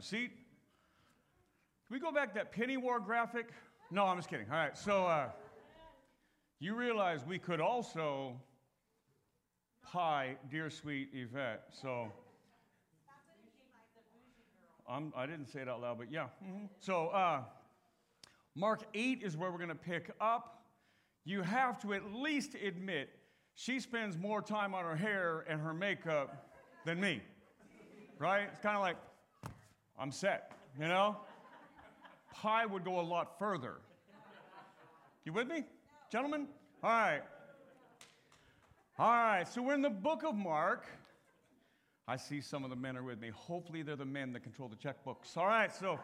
a seat. Can we go back to that penny war graphic? No, I'm just kidding. All right, so uh, you realize we could also pie dear sweet Yvette. So I'm, I did not say it out loud, but yeah. Mm-hmm. So uh, Mark 8 is where we're going to pick up. You have to at least admit she spends more time on her hair and her makeup than me, right? It's kind of like, I'm set, you know? Pie would go a lot further. You with me, gentlemen? All right. All right, so we're in the book of Mark. I see some of the men are with me. Hopefully, they're the men that control the checkbooks. All right, so,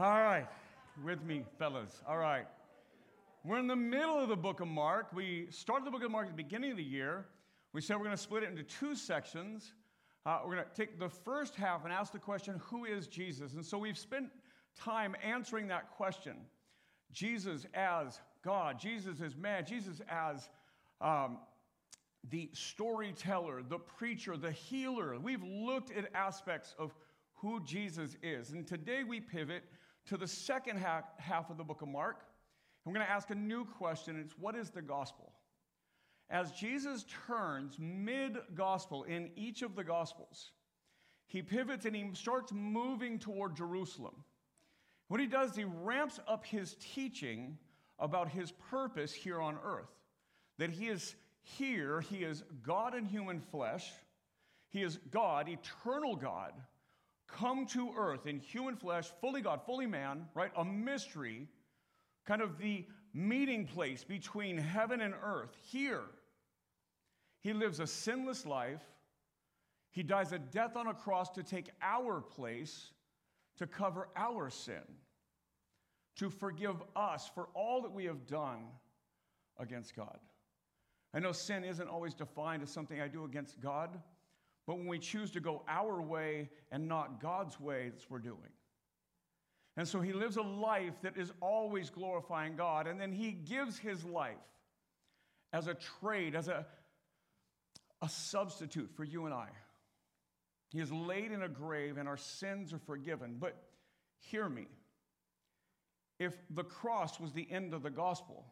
all right, with me, fellas. All right. We're in the middle of the book of Mark. We started the book of Mark at the beginning of the year. We said we're going to split it into two sections. Uh, we're going to take the first half and ask the question, Who is Jesus? And so we've spent time answering that question. Jesus as God, Jesus as man, Jesus as um, the storyteller, the preacher, the healer. We've looked at aspects of who Jesus is. And today we pivot to the second half, half of the book of Mark. And we're going to ask a new question. It's what is the gospel? As Jesus turns mid gospel in each of the gospels, he pivots and he starts moving toward Jerusalem. What he does, he ramps up his teaching about his purpose here on earth. That he is here, he is God in human flesh. He is God, eternal God, come to earth in human flesh, fully God, fully man, right? A mystery, kind of the meeting place between heaven and earth. Here, he lives a sinless life. He dies a death on a cross to take our place to cover our sin, to forgive us for all that we have done against God. I know sin isn't always defined as something I do against God, but when we choose to go our way and not God's way, that's what we're doing. And so he lives a life that is always glorifying God, and then he gives his life as a trade, as a, a substitute for you and I. He is laid in a grave and our sins are forgiven. But hear me if the cross was the end of the gospel,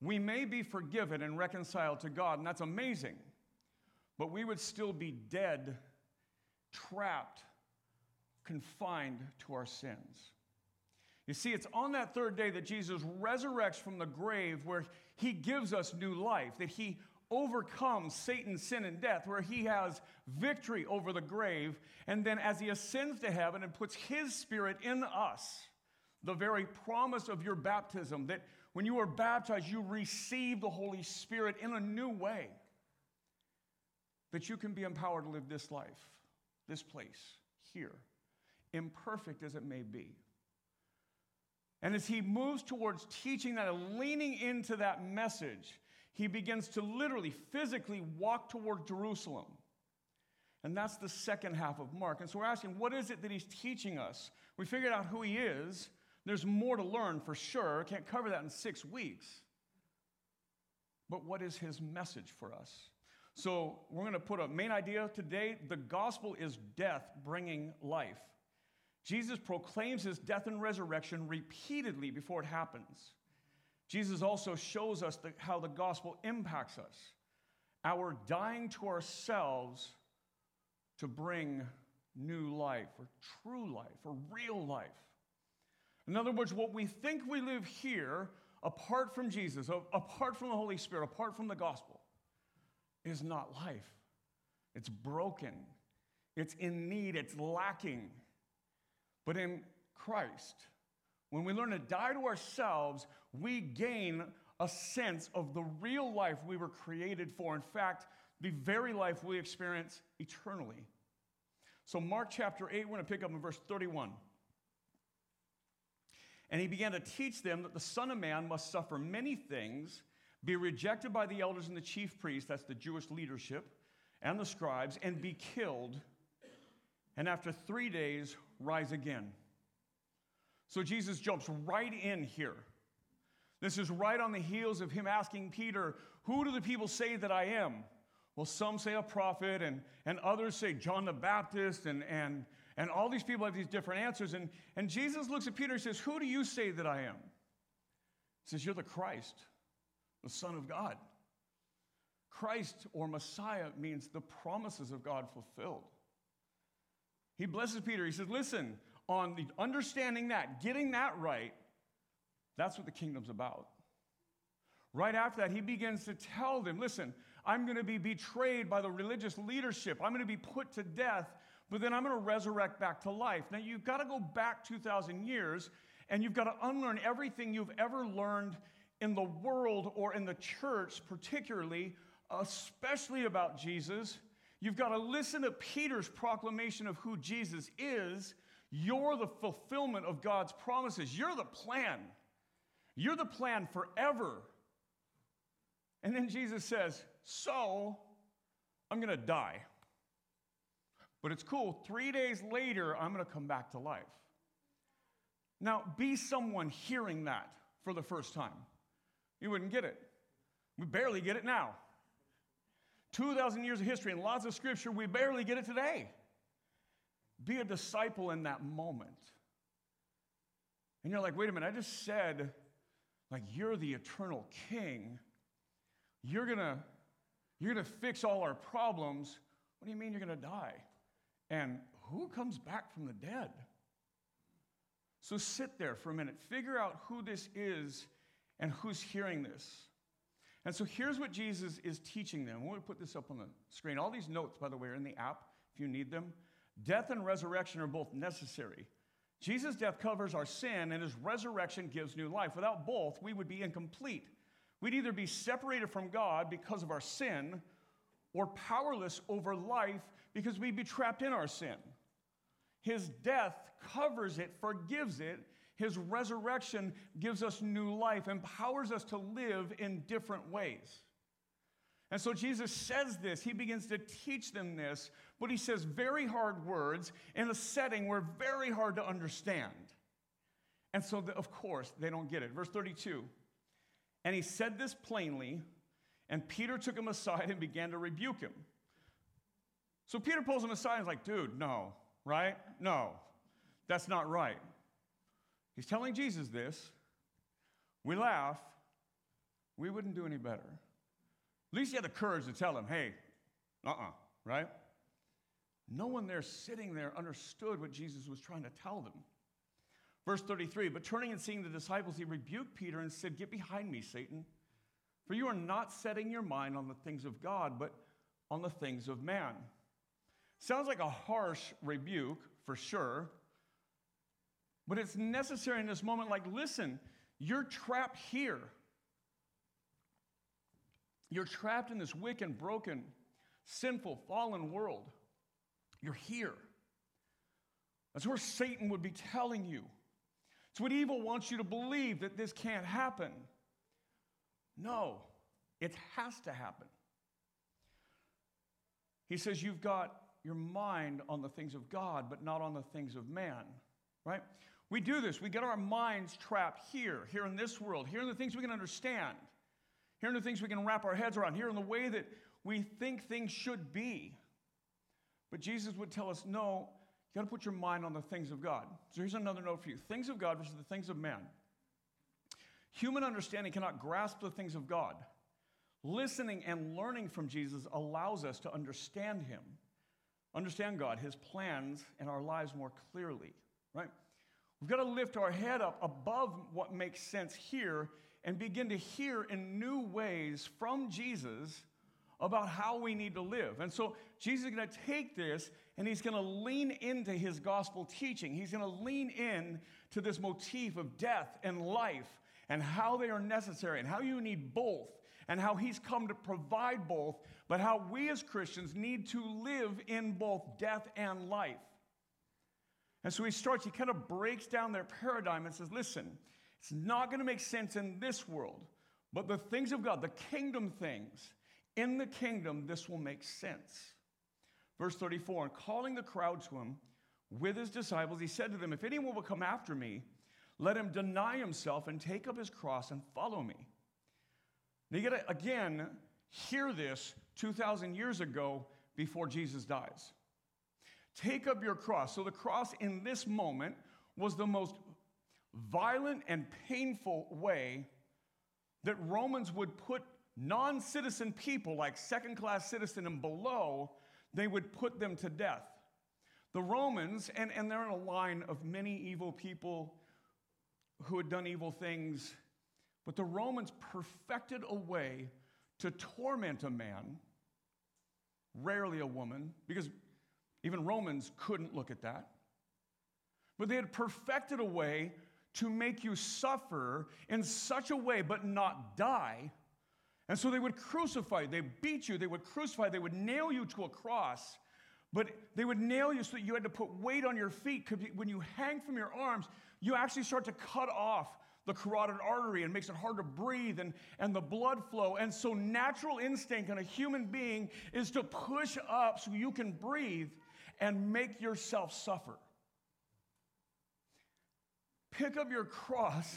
we may be forgiven and reconciled to God, and that's amazing, but we would still be dead, trapped, confined to our sins. You see, it's on that third day that Jesus resurrects from the grave where he gives us new life, that he overcomes Satan's sin and death, where he has victory over the grave. And then as he ascends to heaven and puts his spirit in us, the very promise of your baptism, that when you are baptized, you receive the Holy Spirit in a new way, that you can be empowered to live this life, this place, here, imperfect as it may be. And as he moves towards teaching that leaning into that message, he begins to literally, physically walk toward Jerusalem. And that's the second half of Mark. And so we're asking, what is it that he's teaching us? We figured out who he is. There's more to learn for sure. Can't cover that in six weeks. But what is his message for us? So we're going to put a main idea today. The gospel is death bringing life. Jesus proclaims his death and resurrection repeatedly before it happens. Jesus also shows us the, how the gospel impacts us, our dying to ourselves to bring new life or true life or real life. In other words, what we think we live here, apart from Jesus, apart from the Holy Spirit, apart from the gospel, is not life. It's broken, it's in need, it's lacking. But in Christ, when we learn to die to ourselves, we gain a sense of the real life we were created for. In fact, the very life we experience eternally. So, Mark chapter 8, we're going to pick up in verse 31. And he began to teach them that the Son of Man must suffer many things, be rejected by the elders and the chief priests, that's the Jewish leadership, and the scribes, and be killed, and after three days rise again. So Jesus jumps right in here. This is right on the heels of him asking Peter, Who do the people say that I am? Well, some say a prophet, and, and others say John the Baptist, and, and, And all these people have these different answers. And, and Jesus looks at Peter and says, Who do you say that I am? He says, You're the Christ, the Son of God. Christ or Messiah means the promises of God fulfilled. He blesses Peter. He says, Listen, on the understanding that, getting that right, that's what the kingdom's about. Right after that, he begins to tell them, Listen, I'm going to be betrayed by the religious leadership. I'm going to be put to death, but then I'm going to resurrect back to life. Now, you've got to go back 2,000 years and you've got to unlearn everything you've ever learned in the world or in the church, particularly, especially about Jesus. You've got to listen to Peter's proclamation of who Jesus is. You're the fulfillment of God's promises. You're the plan. You're the plan forever. And then Jesus says, So I'm going to die. But it's cool. Three days later, I'm going to come back to life. Now, be someone hearing that for the first time. You wouldn't get it. We barely get it now. 2,000 years of history and lots of scripture, we barely get it today. Be a disciple in that moment. And you're like, wait a minute, I just said, like, you're the eternal king. You're gonna, you're gonna fix all our problems. What do you mean you're gonna die? And who comes back from the dead? So sit there for a minute, figure out who this is and who's hearing this. And so here's what Jesus is teaching them. We'll put this up on the screen. All these notes, by the way, are in the app if you need them. Death and resurrection are both necessary. Jesus' death covers our sin, and his resurrection gives new life. Without both, we would be incomplete. We'd either be separated from God because of our sin or powerless over life because we'd be trapped in our sin. His death covers it, forgives it. His resurrection gives us new life, empowers us to live in different ways. And so Jesus says this, he begins to teach them this, but he says very hard words in a setting where very hard to understand. And so, the, of course, they don't get it. Verse 32 And he said this plainly, and Peter took him aside and began to rebuke him. So Peter pulls him aside and is like, dude, no, right? No, that's not right. He's telling Jesus this. We laugh. We wouldn't do any better. At least he had the courage to tell him, hey, uh uh-uh, uh, right? No one there sitting there understood what Jesus was trying to tell them. Verse 33 But turning and seeing the disciples, he rebuked Peter and said, Get behind me, Satan, for you are not setting your mind on the things of God, but on the things of man. Sounds like a harsh rebuke, for sure. But it's necessary in this moment. Like, listen, you're trapped here. You're trapped in this wicked, broken, sinful, fallen world. You're here. That's where Satan would be telling you. It's what evil wants you to believe that this can't happen. No, it has to happen. He says, You've got your mind on the things of God, but not on the things of man, right? We do this. We get our minds trapped here, here in this world, here in the things we can understand, here in the things we can wrap our heads around, here in the way that we think things should be. But Jesus would tell us, no, you got to put your mind on the things of God. So here's another note for you things of God versus the things of man. Human understanding cannot grasp the things of God. Listening and learning from Jesus allows us to understand Him understand God, His plans, and our lives more clearly, right? We've got to lift our head up above what makes sense here and begin to hear in new ways from Jesus about how we need to live. And so Jesus is going to take this and he's going to lean into his gospel teaching. He's going to lean in to this motif of death and life and how they are necessary and how you need both and how he's come to provide both, but how we as Christians need to live in both death and life. And so he starts, he kind of breaks down their paradigm and says, listen, it's not going to make sense in this world, but the things of God, the kingdom things, in the kingdom, this will make sense. Verse 34 And calling the crowd to him with his disciples, he said to them, If anyone will come after me, let him deny himself and take up his cross and follow me. Now you got to, again, hear this 2,000 years ago before Jesus dies. Take up your cross. So the cross in this moment was the most violent and painful way that Romans would put non citizen people, like second class citizen and below, they would put them to death. The Romans, and, and they're in a line of many evil people who had done evil things, but the Romans perfected a way to torment a man, rarely a woman, because even Romans couldn't look at that. But they had perfected a way to make you suffer in such a way, but not die. And so they would crucify you, they beat you, they would crucify, they would nail you to a cross, but they would nail you so that you had to put weight on your feet when you hang from your arms, you actually start to cut off the carotid artery and makes it hard to breathe and, and the blood flow. And so, natural instinct in a human being is to push up so you can breathe and make yourself suffer pick up your cross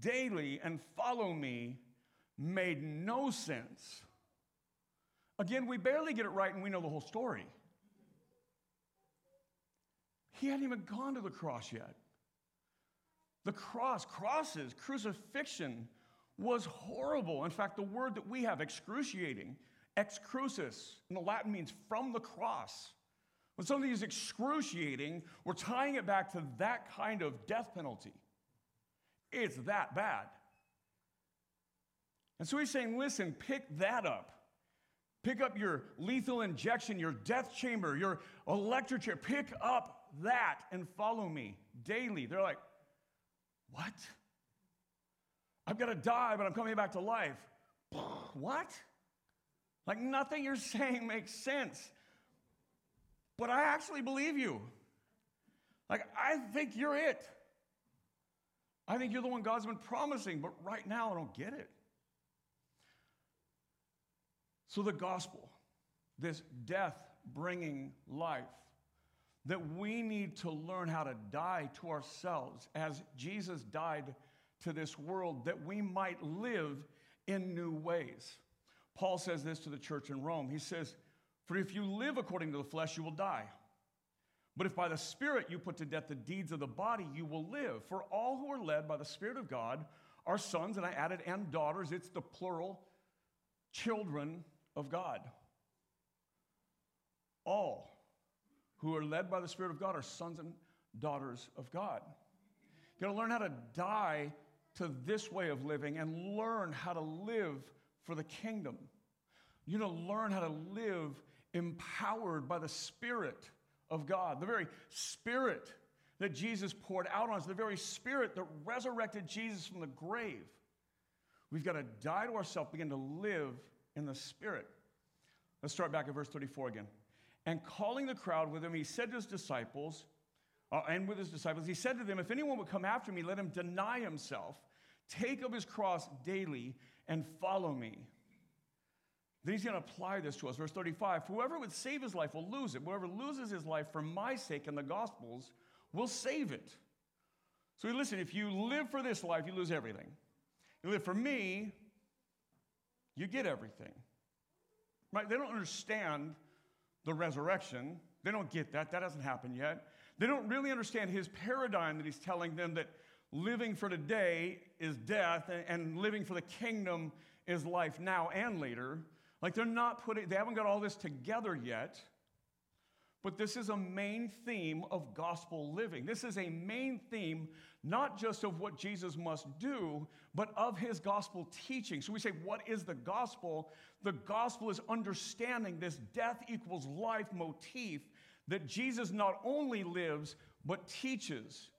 daily and follow me made no sense. Again, we barely get it right and we know the whole story. He hadn't even gone to the cross yet. The cross, crosses, crucifixion was horrible. In fact, the word that we have, excruciating, ex crucis, in the Latin means from the cross. When something is excruciating, we're tying it back to that kind of death penalty. It's that bad. And so he's saying, listen, pick that up. Pick up your lethal injection, your death chamber, your electric chair. Pick up that and follow me daily. They're like, what? I've got to die, but I'm coming back to life. what? Like nothing you're saying makes sense but I actually believe you. Like, I think you're it. I think you're the one God's been promising, but right now I don't get it. So, the gospel, this death bringing life, that we need to learn how to die to ourselves as Jesus died to this world, that we might live in new ways. Paul says this to the church in Rome. He says, for if you live according to the flesh, you will die. But if by the Spirit you put to death the deeds of the body, you will live. For all who are led by the Spirit of God are sons, and I added, and daughters. It's the plural, children of God. All who are led by the Spirit of God are sons and daughters of God. You gotta learn how to die to this way of living and learn how to live for the kingdom. You know, learn how to live empowered by the Spirit of God, the very Spirit that Jesus poured out on us, the very Spirit that resurrected Jesus from the grave. We've got to die to ourselves, begin to live in the Spirit. Let's start back at verse 34 again. And calling the crowd with him, he said to his disciples, uh, and with his disciples, he said to them, If anyone would come after me, let him deny himself, take up his cross daily, and follow me. Then he's going to apply this to us. Verse 35 Whoever would save his life will lose it. Whoever loses his life for my sake and the gospel's will save it. So listen, if you live for this life, you lose everything. You live for me, you get everything. Right? They don't understand the resurrection. They don't get that. That hasn't happened yet. They don't really understand his paradigm that he's telling them that living for today is death and living for the kingdom is life now and later. Like they're not putting, they haven't got all this together yet. But this is a main theme of gospel living. This is a main theme, not just of what Jesus must do, but of his gospel teaching. So we say, what is the gospel? The gospel is understanding this death equals life motif that Jesus not only lives, but teaches.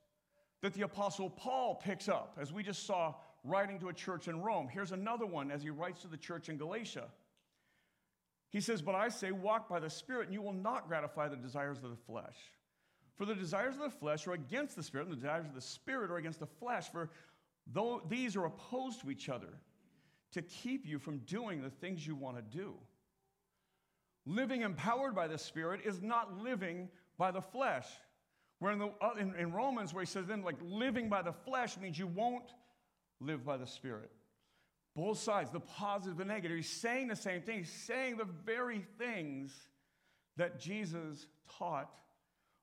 That the Apostle Paul picks up, as we just saw writing to a church in Rome. Here's another one as he writes to the church in Galatia. He says, But I say, walk by the Spirit, and you will not gratify the desires of the flesh. For the desires of the flesh are against the Spirit, and the desires of the Spirit are against the flesh. For though these are opposed to each other, to keep you from doing the things you want to do. Living empowered by the Spirit is not living by the flesh. Where in, the, uh, in, in Romans, where he says, then, like, living by the flesh means you won't live by the Spirit. Both sides, the positive and negative. He's saying the same thing. He's saying the very things that Jesus taught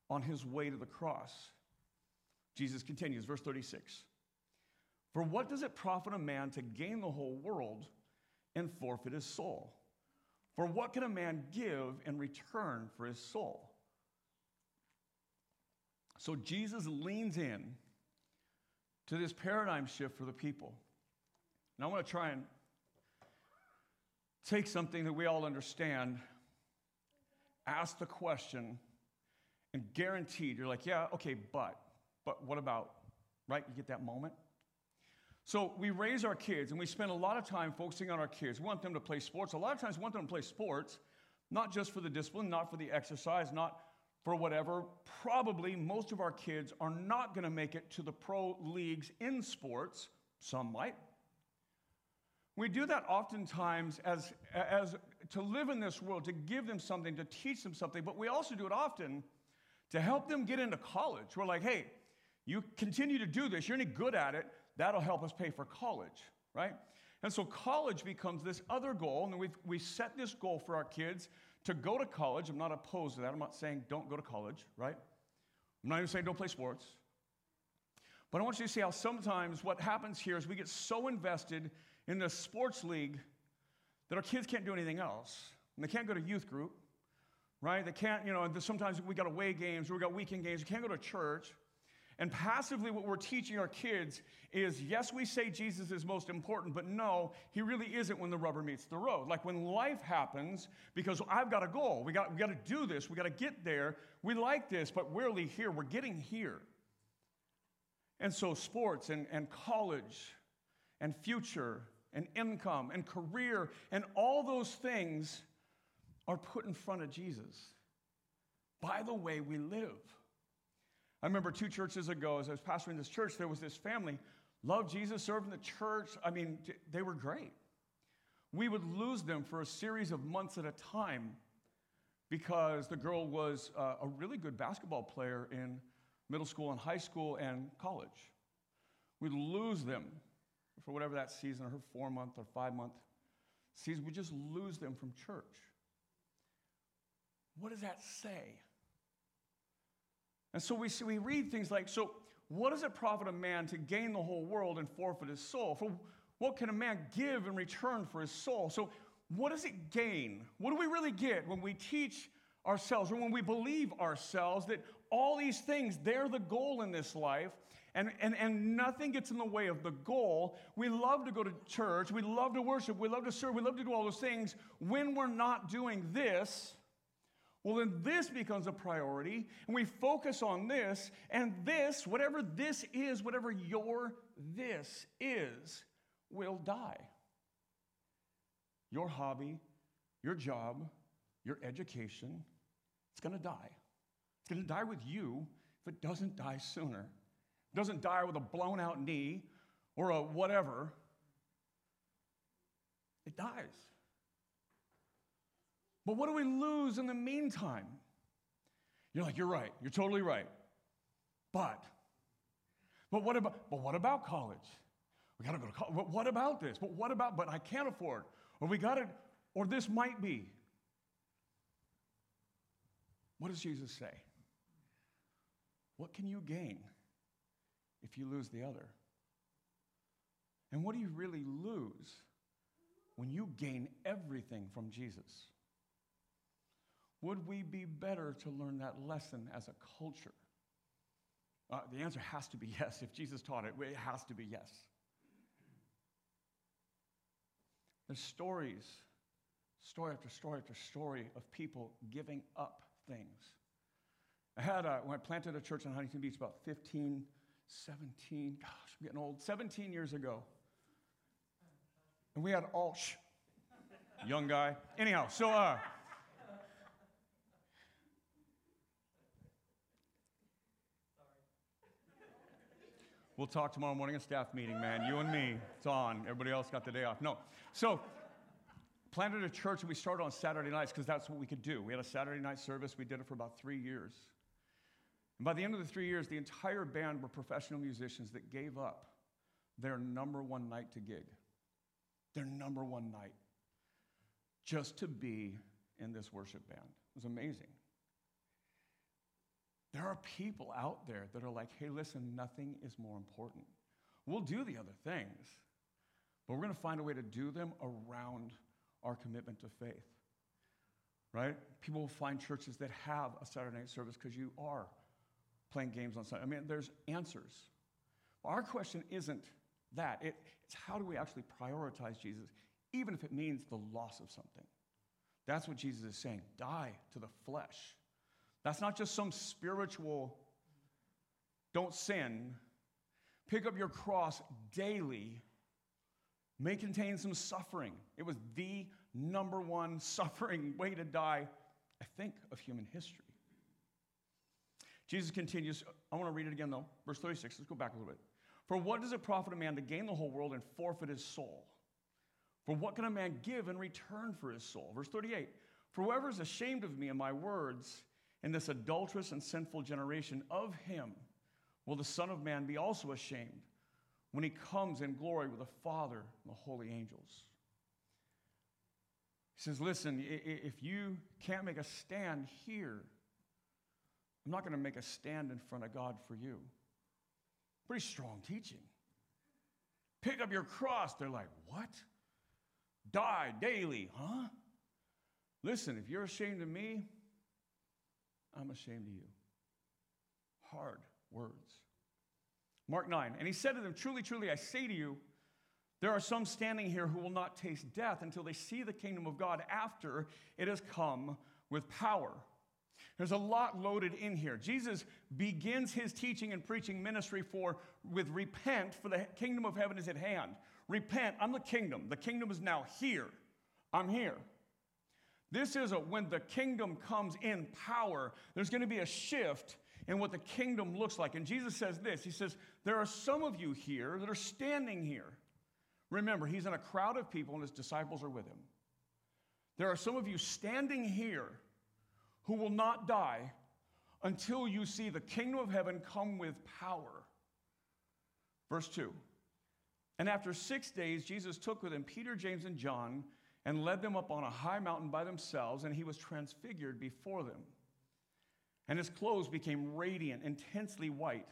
on his way to the cross. Jesus continues, verse 36 For what does it profit a man to gain the whole world and forfeit his soul? For what can a man give in return for his soul? So Jesus leans in to this paradigm shift for the people. And I want to try and take something that we all understand, ask the question, and guaranteed you're like, yeah, okay, but, but what about, right? You get that moment? So we raise our kids and we spend a lot of time focusing on our kids. We want them to play sports. A lot of times we want them to play sports, not just for the discipline, not for the exercise, not for whatever. Probably most of our kids are not going to make it to the pro leagues in sports. Some might. We do that oftentimes as, as to live in this world, to give them something, to teach them something, but we also do it often to help them get into college. We're like, hey, you continue to do this, you're any good at it, that'll help us pay for college, right? And so college becomes this other goal, and we we set this goal for our kids to go to college. I'm not opposed to that. I'm not saying don't go to college, right? I'm not even saying don't play sports. But I want you to see how sometimes what happens here is we get so invested in the sports league that our kids can't do anything else. And they can't go to youth group, right? They can't, you know, sometimes we got away games we got weekend games. You can't go to church. And passively, what we're teaching our kids is yes, we say Jesus is most important, but no, he really isn't when the rubber meets the road. Like when life happens, because I've got a goal, we got, we got to do this, we got to get there. We like this, but we're really here, we're getting here. And so, sports and, and college and future and income and career and all those things are put in front of Jesus by the way we live. I remember two churches ago, as I was pastoring this church, there was this family, loved Jesus, served in the church. I mean, they were great. We would lose them for a series of months at a time because the girl was uh, a really good basketball player in middle school and high school and college. We'd lose them for whatever that season, her four month or five month season. We just lose them from church. What does that say? And so we, see, we read things like, so what does it profit a man to gain the whole world and forfeit his soul? For what can a man give in return for his soul? So what does it gain? What do we really get when we teach ourselves or when we believe ourselves that all these things, they're the goal in this life? And, and, and nothing gets in the way of the goal. We love to go to church. We love to worship. We love to serve. We love to do all those things. When we're not doing this, well, then this becomes a priority, and we focus on this, and this, whatever this is, whatever your this is, will die. Your hobby, your job, your education, it's gonna die. It's gonna die with you if it doesn't die sooner. It doesn't die with a blown out knee or a whatever. It dies. But what do we lose in the meantime? You're like, you're right. You're totally right. But, but what about, but what about college? We got to go to college. But what about this? But what about, but I can't afford. Or we got to, or this might be. What does Jesus say? What can you gain if you lose the other? And what do you really lose when you gain everything from Jesus? Would we be better to learn that lesson as a culture? Uh, the answer has to be yes. If Jesus taught it, it has to be yes. There's stories, story after story after story of people giving up things. I had, a, when I planted a church in Huntington Beach about 15, 17, gosh, I'm getting old, 17 years ago. And we had all, shh, young guy. Anyhow, so, uh, We'll talk tomorrow morning at staff meeting, man. You and me. It's on. Everybody else got the day off. No. So, planted a church and we started on Saturday nights because that's what we could do. We had a Saturday night service. We did it for about three years. And by the end of the three years, the entire band were professional musicians that gave up their number one night to gig, their number one night, just to be in this worship band. It was amazing. There are people out there that are like, hey, listen, nothing is more important. We'll do the other things, but we're going to find a way to do them around our commitment to faith. Right? People will find churches that have a Saturday night service because you are playing games on Sunday. I mean, there's answers. Our question isn't that, it, it's how do we actually prioritize Jesus, even if it means the loss of something. That's what Jesus is saying. Die to the flesh. That's not just some spiritual, don't sin. Pick up your cross daily. May contain some suffering. It was the number one suffering way to die, I think, of human history. Jesus continues. I want to read it again, though. Verse 36. Let's go back a little bit. For what does it profit a man to gain the whole world and forfeit his soul? For what can a man give in return for his soul? Verse 38 For whoever is ashamed of me and my words in this adulterous and sinful generation, of him will the Son of Man be also ashamed when he comes in glory with the Father and the holy angels. He says, Listen, if you can't make a stand here, I'm not going to make a stand in front of God for you. Pretty strong teaching. Pick up your cross. They're like, What? Die daily, huh? Listen, if you're ashamed of me, I'm ashamed of you. Hard words. Mark 9, and he said to them, Truly, truly, I say to you, there are some standing here who will not taste death until they see the kingdom of God after it has come with power. There's a lot loaded in here. Jesus begins his teaching and preaching ministry for with repent for the kingdom of heaven is at hand. Repent, I'm the kingdom. The kingdom is now here. I'm here. This is a, when the kingdom comes in power, there's going to be a shift in what the kingdom looks like. And Jesus says this He says, There are some of you here that are standing here. Remember, he's in a crowd of people and his disciples are with him. There are some of you standing here who will not die until you see the kingdom of heaven come with power. Verse 2 and after six days, Jesus took with him Peter, James, and John and led them up on a high mountain by themselves, and he was transfigured before them. And his clothes became radiant, intensely white,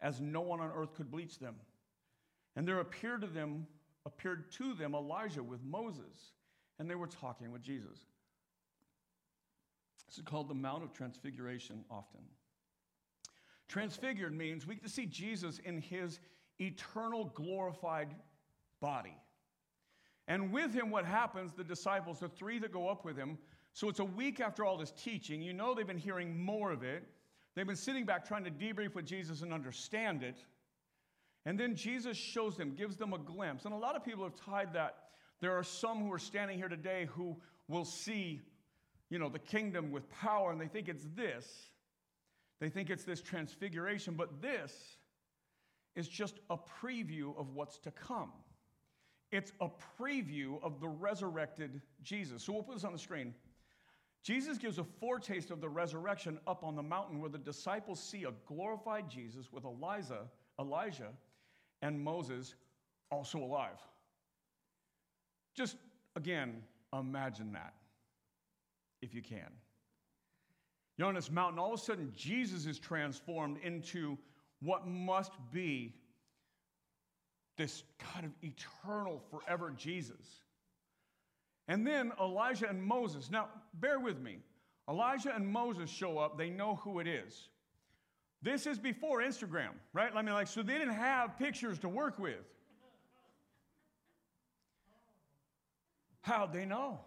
as no one on earth could bleach them. And there appeared to them, appeared to them Elijah with Moses, and they were talking with Jesus. This is called the Mount of Transfiguration often. Transfigured means we get to see Jesus in his eternal glorified body. And with him, what happens, the disciples, the three that go up with him, so it's a week after all this teaching. You know they've been hearing more of it. They've been sitting back trying to debrief with Jesus and understand it. And then Jesus shows them, gives them a glimpse. And a lot of people have tied that. There are some who are standing here today who will see, you know, the kingdom with power, and they think it's this. They think it's this transfiguration, but this is just a preview of what's to come. It's a preview of the resurrected Jesus. So we'll put this on the screen. Jesus gives a foretaste of the resurrection up on the mountain where the disciples see a glorified Jesus with Elijah, Elijah and Moses also alive. Just again, imagine that if you can. You're on this mountain, all of a sudden, Jesus is transformed into what must be this kind of eternal, forever Jesus. And then Elijah and Moses. Now, bear with me. Elijah and Moses show up, they know who it is. This is before Instagram, right? I mean, like, so they didn't have pictures to work with. How'd they know?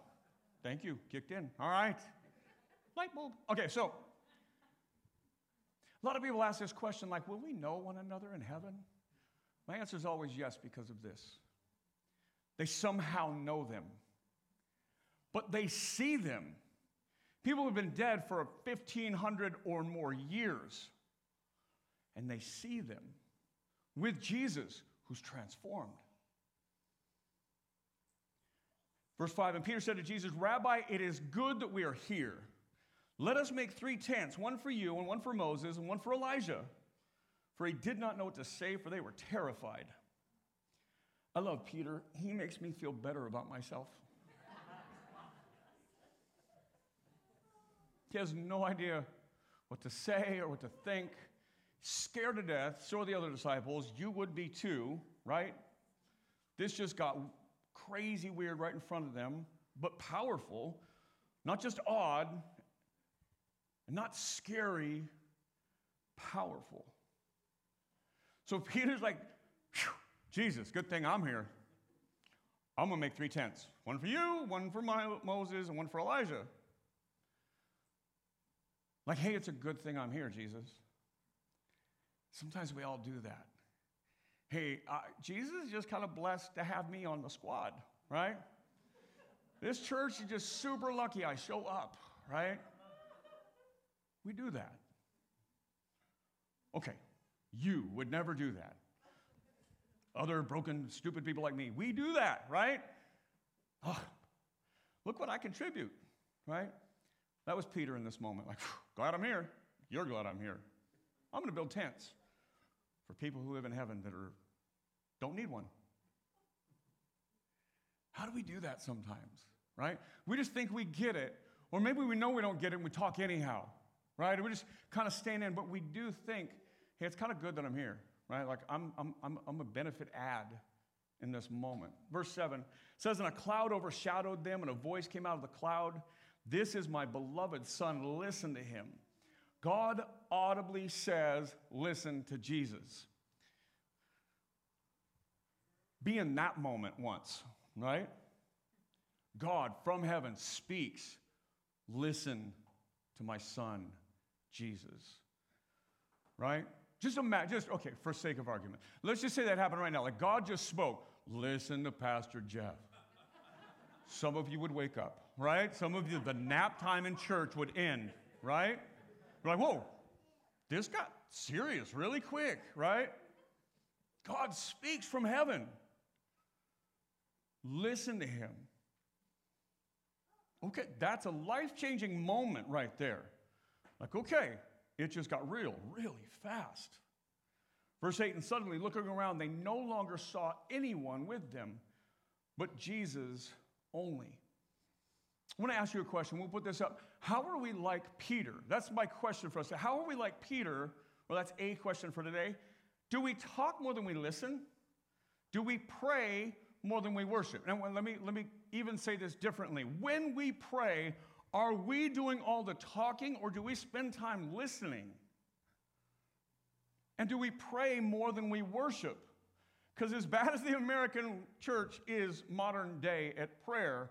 Thank you, kicked in. All right. Light bulb. Okay, so a lot of people ask this question like, will we know one another in heaven? My answer is always yes because of this. They somehow know them, but they see them. People have been dead for 1,500 or more years, and they see them with Jesus who's transformed. Verse 5 And Peter said to Jesus, Rabbi, it is good that we are here. Let us make three tents one for you, and one for Moses, and one for Elijah. For he did not know what to say, for they were terrified. I love Peter. He makes me feel better about myself. He has no idea what to say or what to think. Scared to death. So are the other disciples. You would be too, right? This just got crazy weird right in front of them, but powerful. Not just odd, not scary, powerful. So Peter's like, Jesus, good thing I'm here. I'm going to make three tents one for you, one for my, Moses, and one for Elijah. Like, hey, it's a good thing I'm here, Jesus. Sometimes we all do that. Hey, uh, Jesus is just kind of blessed to have me on the squad, right? This church is just super lucky I show up, right? We do that. Okay, you would never do that. Other broken, stupid people like me, we do that, right? Oh, look what I contribute, right? That was Peter in this moment. Like, glad I'm here. You're glad I'm here. I'm going to build tents for people who live in heaven that are, don't need one. How do we do that sometimes, right? We just think we get it, or maybe we know we don't get it and we talk anyhow, right? We just kind of stand in, but we do think, hey, it's kind of good that I'm here, right? Like I'm, I'm, I'm, I'm a benefit ad in this moment. Verse 7 says, And a cloud overshadowed them, and a voice came out of the cloud This is my beloved Son, listen to him. God audibly says, Listen to Jesus. Be in that moment once, right? God from heaven speaks, Listen to my Son, Jesus. Right? Just imagine, just, okay, for sake of argument. Let's just say that happened right now. Like God just spoke, listen to Pastor Jeff. Some of you would wake up, right? Some of you, the nap time in church would end, right? You're like, whoa, this got serious really quick, right? God speaks from heaven. Listen to him. Okay, that's a life changing moment right there. Like, okay, it just got real, really fast. Verse 8, and suddenly looking around, they no longer saw anyone with them, but Jesus only. I want to ask you a question. We'll put this up. How are we like Peter? That's my question for us. How are we like Peter? Well, that's a question for today. Do we talk more than we listen? Do we pray more than we worship? And let me, let me even say this differently. When we pray, are we doing all the talking or do we spend time listening? And do we pray more than we worship? Because as bad as the American church is modern day at prayer,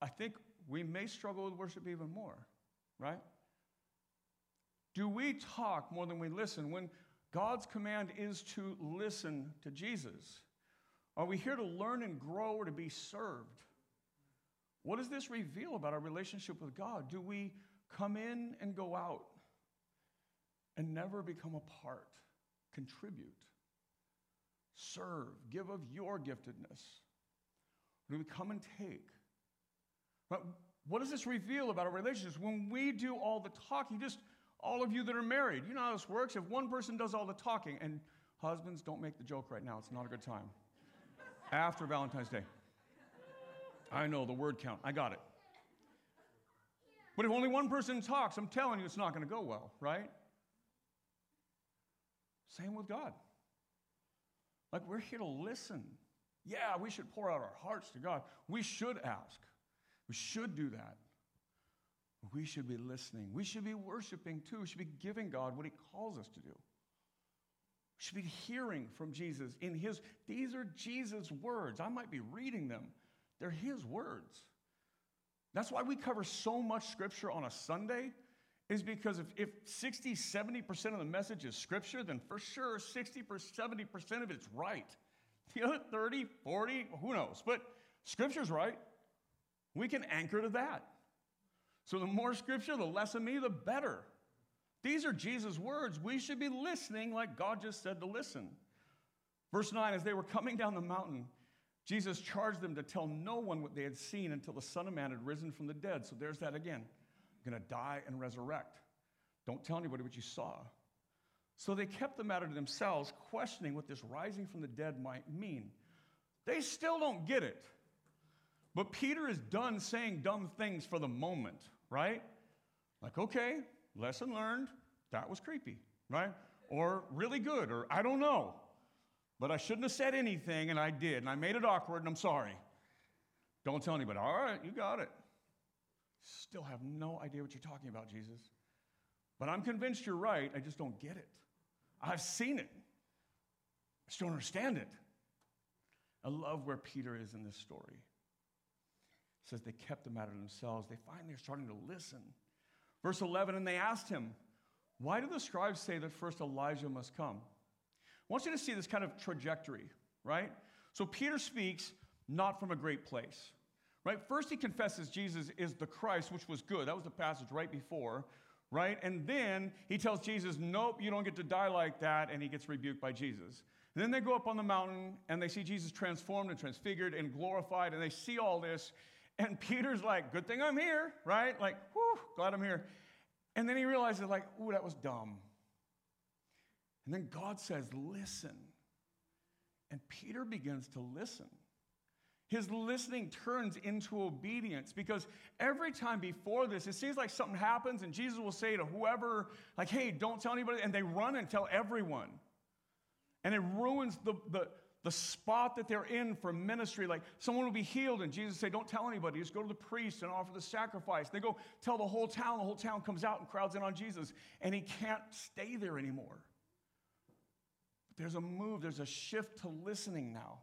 I think we may struggle with worship even more, right? Do we talk more than we listen when God's command is to listen to Jesus? Are we here to learn and grow or to be served? What does this reveal about our relationship with God? Do we come in and go out and never become a part, contribute, serve, give of your giftedness? do we come and take? But what does this reveal about our relationships? When we do all the talking, just all of you that are married, you know how this works. If one person does all the talking, and husbands, don't make the joke right now, it's not a good time. After Valentine's Day. I know the word count. I got it. But if only one person talks, I'm telling you it's not going to go well, right? Same with God. Like we're here to listen. Yeah, we should pour out our hearts to God. We should ask. We should do that. We should be listening. We should be worshiping too. We should be giving God what He calls us to do. We should be hearing from Jesus in His, these are Jesus' words. I might be reading them, they're His words. That's why we cover so much scripture on a Sunday, is because if, if 60, 70% of the message is scripture, then for sure 60, 70% of it's right. The other 30, 40, who knows? But scripture's right. We can anchor to that. So the more scripture, the less of me, the better. These are Jesus' words. We should be listening like God just said to listen. Verse 9 As they were coming down the mountain, Jesus charged them to tell no one what they had seen until the Son of Man had risen from the dead. So there's that again. I'm going to die and resurrect. Don't tell anybody what you saw. So they kept the matter to themselves, questioning what this rising from the dead might mean. They still don't get it. But Peter is done saying dumb things for the moment, right? Like, okay, lesson learned. That was creepy, right? Or really good, or I don't know. But I shouldn't have said anything, and I did, and I made it awkward, and I'm sorry. Don't tell anybody. All right, you got it. Still have no idea what you're talking about, Jesus. But I'm convinced you're right. I just don't get it. I've seen it. I just don't understand it. I love where Peter is in this story. It says they kept the matter to themselves. They finally are starting to listen. Verse 11, and they asked him, Why do the scribes say that first Elijah must come? Want you to see this kind of trajectory, right? So Peter speaks not from a great place, right? First, he confesses Jesus is the Christ, which was good. That was the passage right before, right? And then he tells Jesus, Nope, you don't get to die like that. And he gets rebuked by Jesus. And then they go up on the mountain and they see Jesus transformed and transfigured and glorified, and they see all this. And Peter's like, Good thing I'm here, right? Like, whew, glad I'm here. And then he realizes, like, ooh, that was dumb. And then God says, Listen. And Peter begins to listen. His listening turns into obedience because every time before this, it seems like something happens and Jesus will say to whoever, like, hey, don't tell anybody, and they run and tell everyone. And it ruins the, the, the spot that they're in for ministry. Like someone will be healed, and Jesus say, Don't tell anybody. Just go to the priest and offer the sacrifice. They go tell the whole town. The whole town comes out and crowds in on Jesus, and he can't stay there anymore. There's a move, there's a shift to listening now.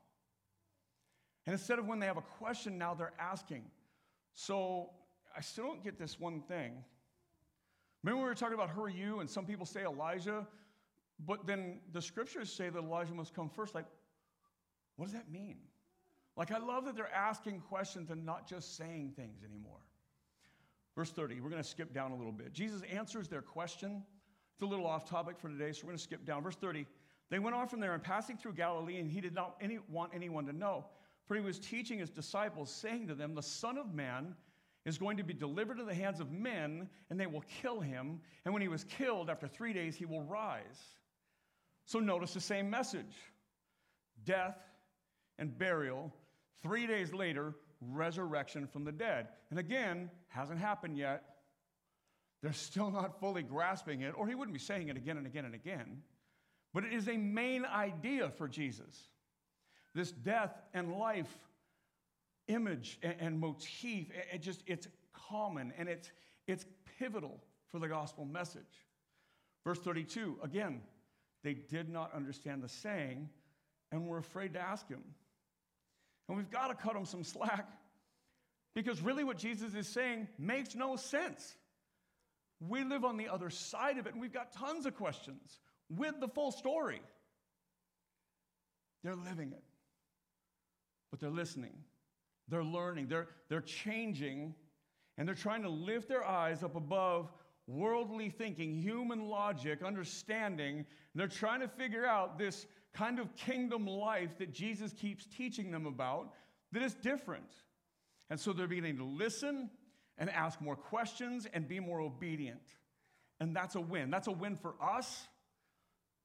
And instead of when they have a question, now they're asking. So I still don't get this one thing. Remember, we were talking about who are you, and some people say Elijah, but then the scriptures say that Elijah must come first. Like, what does that mean? Like, I love that they're asking questions and not just saying things anymore. Verse 30, we're going to skip down a little bit. Jesus answers their question. It's a little off topic for today, so we're going to skip down. Verse 30, they went on from there and passing through Galilee, and he did not any, want anyone to know, for he was teaching his disciples, saying to them, The Son of Man is going to be delivered to the hands of men, and they will kill him. And when he was killed, after three days, he will rise. So notice the same message death and burial. Three days later, resurrection from the dead. And again, hasn't happened yet. They're still not fully grasping it, or he wouldn't be saying it again and again and again. But it is a main idea for Jesus. This death and life image and, and motif, it, it just it's common and it's it's pivotal for the gospel message. Verse 32, again, they did not understand the saying and were afraid to ask him. And we've got to cut them some slack because really what Jesus is saying makes no sense. We live on the other side of it and we've got tons of questions with the full story. They're living it, but they're listening, they're learning, they're, they're changing, and they're trying to lift their eyes up above worldly thinking, human logic, understanding. They're trying to figure out this kind of kingdom life that Jesus keeps teaching them about that is different. And so they're beginning to listen and ask more questions and be more obedient. And that's a win. That's a win for us.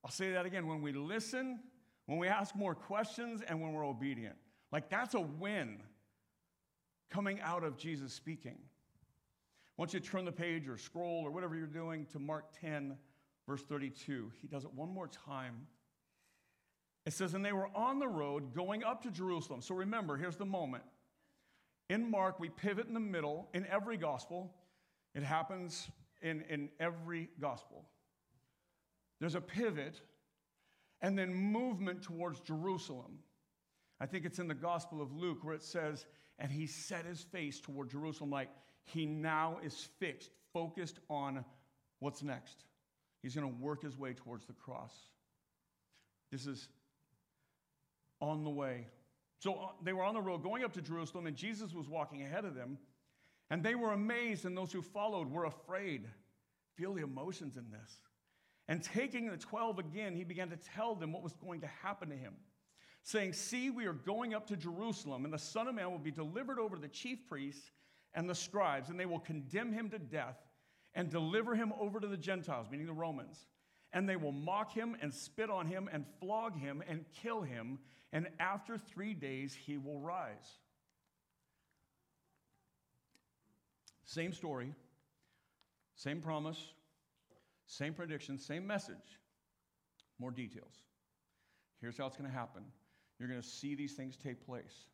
I'll say that again when we listen, when we ask more questions, and when we're obedient. Like that's a win coming out of Jesus speaking. I want you to turn the page or scroll or whatever you're doing to Mark 10, verse 32. He does it one more time. It says, And they were on the road going up to Jerusalem. So remember, here's the moment. In Mark, we pivot in the middle in every gospel. It happens in, in every gospel. There's a pivot and then movement towards Jerusalem. I think it's in the Gospel of Luke where it says, and he set his face toward Jerusalem like he now is fixed, focused on what's next. He's going to work his way towards the cross. This is on the way. So uh, they were on the road going up to Jerusalem, and Jesus was walking ahead of them. And they were amazed, and those who followed were afraid. Feel the emotions in this. And taking the 12 again, he began to tell them what was going to happen to him, saying, See, we are going up to Jerusalem, and the Son of Man will be delivered over to the chief priests and the scribes, and they will condemn him to death and deliver him over to the Gentiles, meaning the Romans. And they will mock him and spit on him and flog him and kill him, and after three days he will rise. Same story, Same promise, same prediction, same message, more details. Here's how it's going to happen you're going to see these things take place.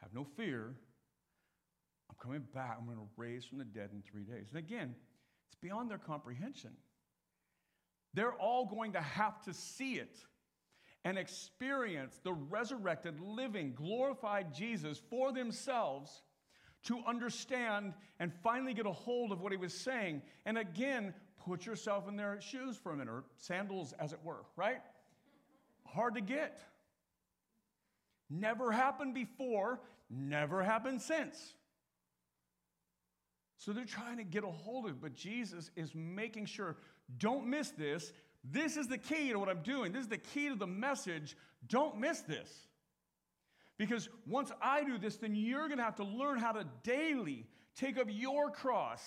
Have no fear. I'm coming back. I'm going to raise from the dead in three days. And again, it's beyond their comprehension. They're all going to have to see it and experience the resurrected, living, glorified Jesus for themselves to understand and finally get a hold of what he was saying. And again, put yourself in their shoes for a minute, or sandals, as it were, right? Hard to get. Never happened before, never happened since. So they're trying to get a hold of it, but Jesus is making sure don't miss this. This is the key to what I'm doing. This is the key to the message. Don't miss this. Because once I do this, then you're going to have to learn how to daily take up your cross,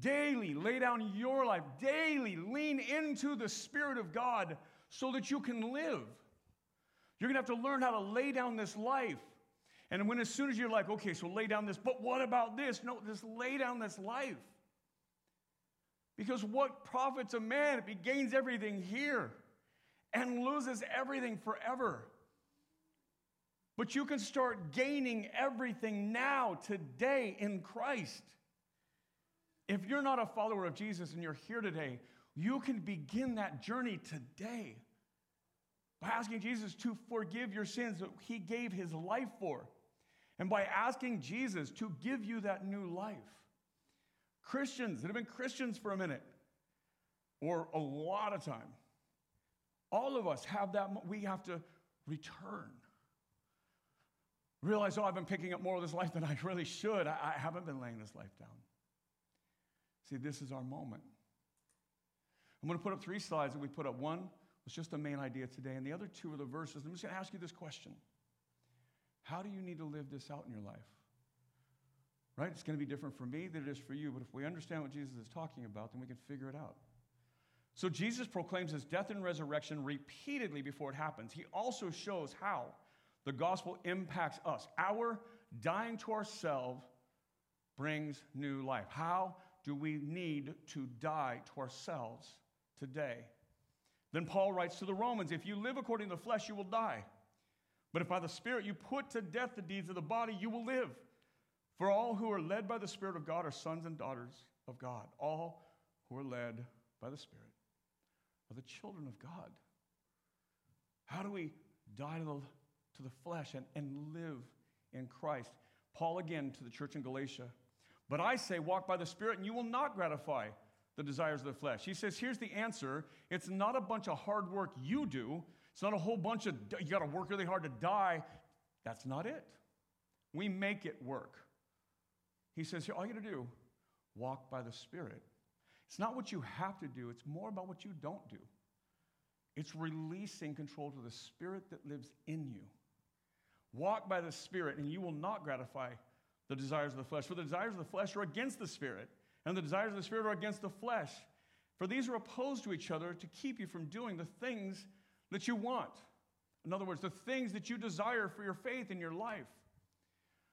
daily lay down your life, daily lean into the Spirit of God so that you can live. You're going to have to learn how to lay down this life. And when as soon as you're like, okay, so lay down this, but what about this? No, just lay down this life. Because what profits a man if he gains everything here and loses everything forever? But you can start gaining everything now, today, in Christ. If you're not a follower of Jesus and you're here today, you can begin that journey today by asking Jesus to forgive your sins that he gave his life for, and by asking Jesus to give you that new life. Christians that have been Christians for a minute or a lot of time, all of us have that, we have to return. Realize, oh, I've been picking up more of this life than I really should. I, I haven't been laying this life down. See, this is our moment. I'm going to put up three slides that we put up. One was just the main idea today, and the other two are the verses. I'm just going to ask you this question How do you need to live this out in your life? Right? It's going to be different for me than it is for you, but if we understand what Jesus is talking about, then we can figure it out. So Jesus proclaims his death and resurrection repeatedly before it happens. He also shows how the gospel impacts us. Our dying to ourselves brings new life. How do we need to die to ourselves today? Then Paul writes to the Romans if you live according to the flesh, you will die. But if by the Spirit you put to death the deeds of the body, you will live. For all who are led by the Spirit of God are sons and daughters of God. All who are led by the Spirit are the children of God. How do we die to the, to the flesh and, and live in Christ? Paul again to the church in Galatia. But I say, walk by the Spirit, and you will not gratify the desires of the flesh. He says, here's the answer it's not a bunch of hard work you do, it's not a whole bunch of, you got to work really hard to die. That's not it. We make it work. He says, here, all you got to do, walk by the Spirit. It's not what you have to do, it's more about what you don't do. It's releasing control to the Spirit that lives in you. Walk by the Spirit, and you will not gratify the desires of the flesh. For the desires of the flesh are against the Spirit, and the desires of the Spirit are against the flesh. For these are opposed to each other to keep you from doing the things that you want. In other words, the things that you desire for your faith in your life.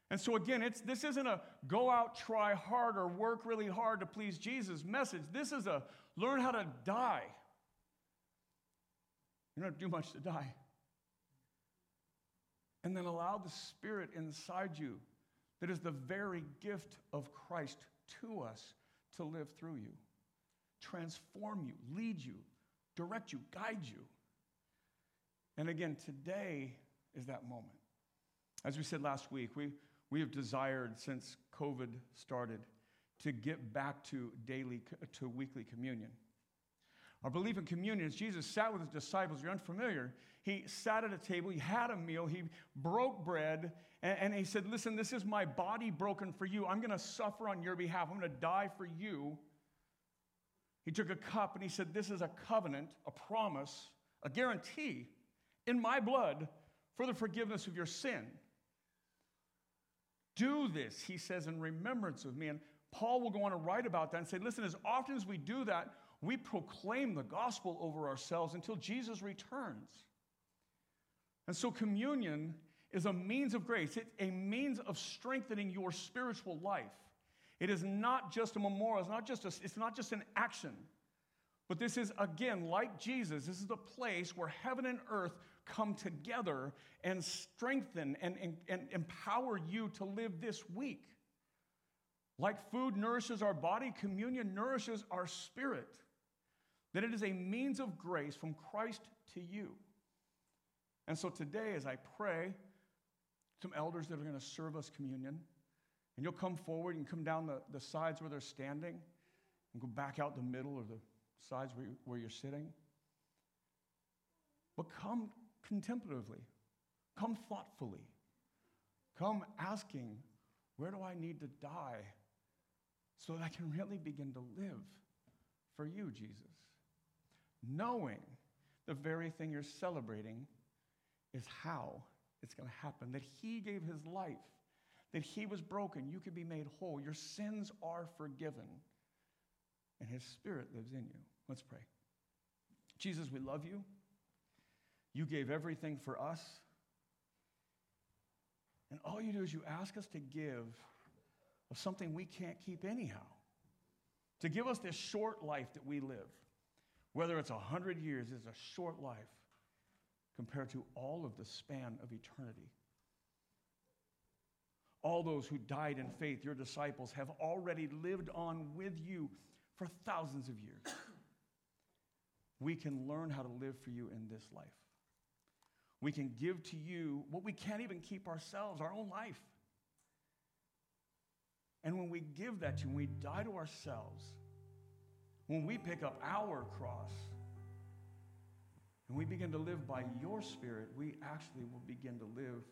And so, again, it's, this isn't a go out, try hard, or work really hard to please Jesus message. This is a learn how to die. You don't have to do much to die. And then allow the Spirit inside you, that is the very gift of Christ to us, to live through you, transform you, lead you, direct you, guide you. And again, today is that moment. As we said last week, we, we have desired since COVID started to get back to daily, to weekly communion. Our belief in communion is Jesus sat with his disciples. You're unfamiliar. He sat at a table, he had a meal, he broke bread, and, he said, Listen, this is my body broken for you. I'm going to suffer on your behalf, I'm going to die for you. He took a cup and he said, This is a covenant, a promise, a guarantee in my blood for the forgiveness of your sin. Do this, he says, in remembrance of me. And Paul will go on to write about that and say, listen, as often as we do that, we proclaim the gospel over ourselves until Jesus returns. And so, communion is a means of grace, it's a means of strengthening your spiritual life. It is not just a memorial, it's not just, a, it's not just an action. But this is, again, like Jesus, this is the place where heaven and earth come together and strengthen and, and, and empower you to live this week. Like food nourishes our body, communion nourishes our spirit. That it is a means of grace from Christ to you. And so today, as I pray, some elders that are going to serve us communion, and you'll come forward and come down the, the sides where they're standing and go back out the middle or the sides where, you, where you're sitting. But come contemplatively, come thoughtfully, come asking, where do I need to die so that I can really begin to live for you, Jesus? Knowing the very thing you're celebrating is how it's going to happen. That He gave His life, that He was broken, you could be made whole, your sins are forgiven, and His Spirit lives in you. Let's pray. Jesus, we love you. You gave everything for us. And all you do is you ask us to give of something we can't keep anyhow. To give us this short life that we live. Whether it's a hundred years is a short life compared to all of the span of eternity. All those who died in faith, your disciples, have already lived on with you for thousands of years. We can learn how to live for you in this life. We can give to you what we can't even keep ourselves, our own life. And when we give that to you, when we die to ourselves, when we pick up our cross and we begin to live by your Spirit, we actually will begin to live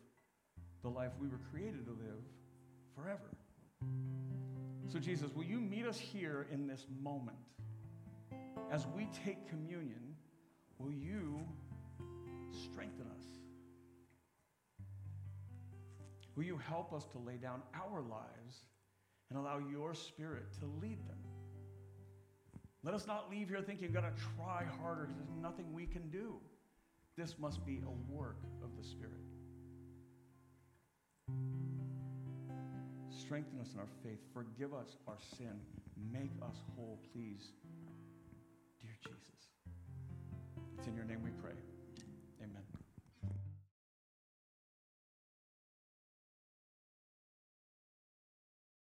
the life we were created to live forever. So, Jesus, will you meet us here in this moment? As we take communion, will you strengthen us? Will you help us to lay down our lives and allow your spirit to lead them? Let us not leave here thinking we've got to try harder there's nothing we can do. This must be a work of the Spirit. Strengthen us in our faith. Forgive us our sin. Make us whole, please. Dear Jesus. It's in your name we pray.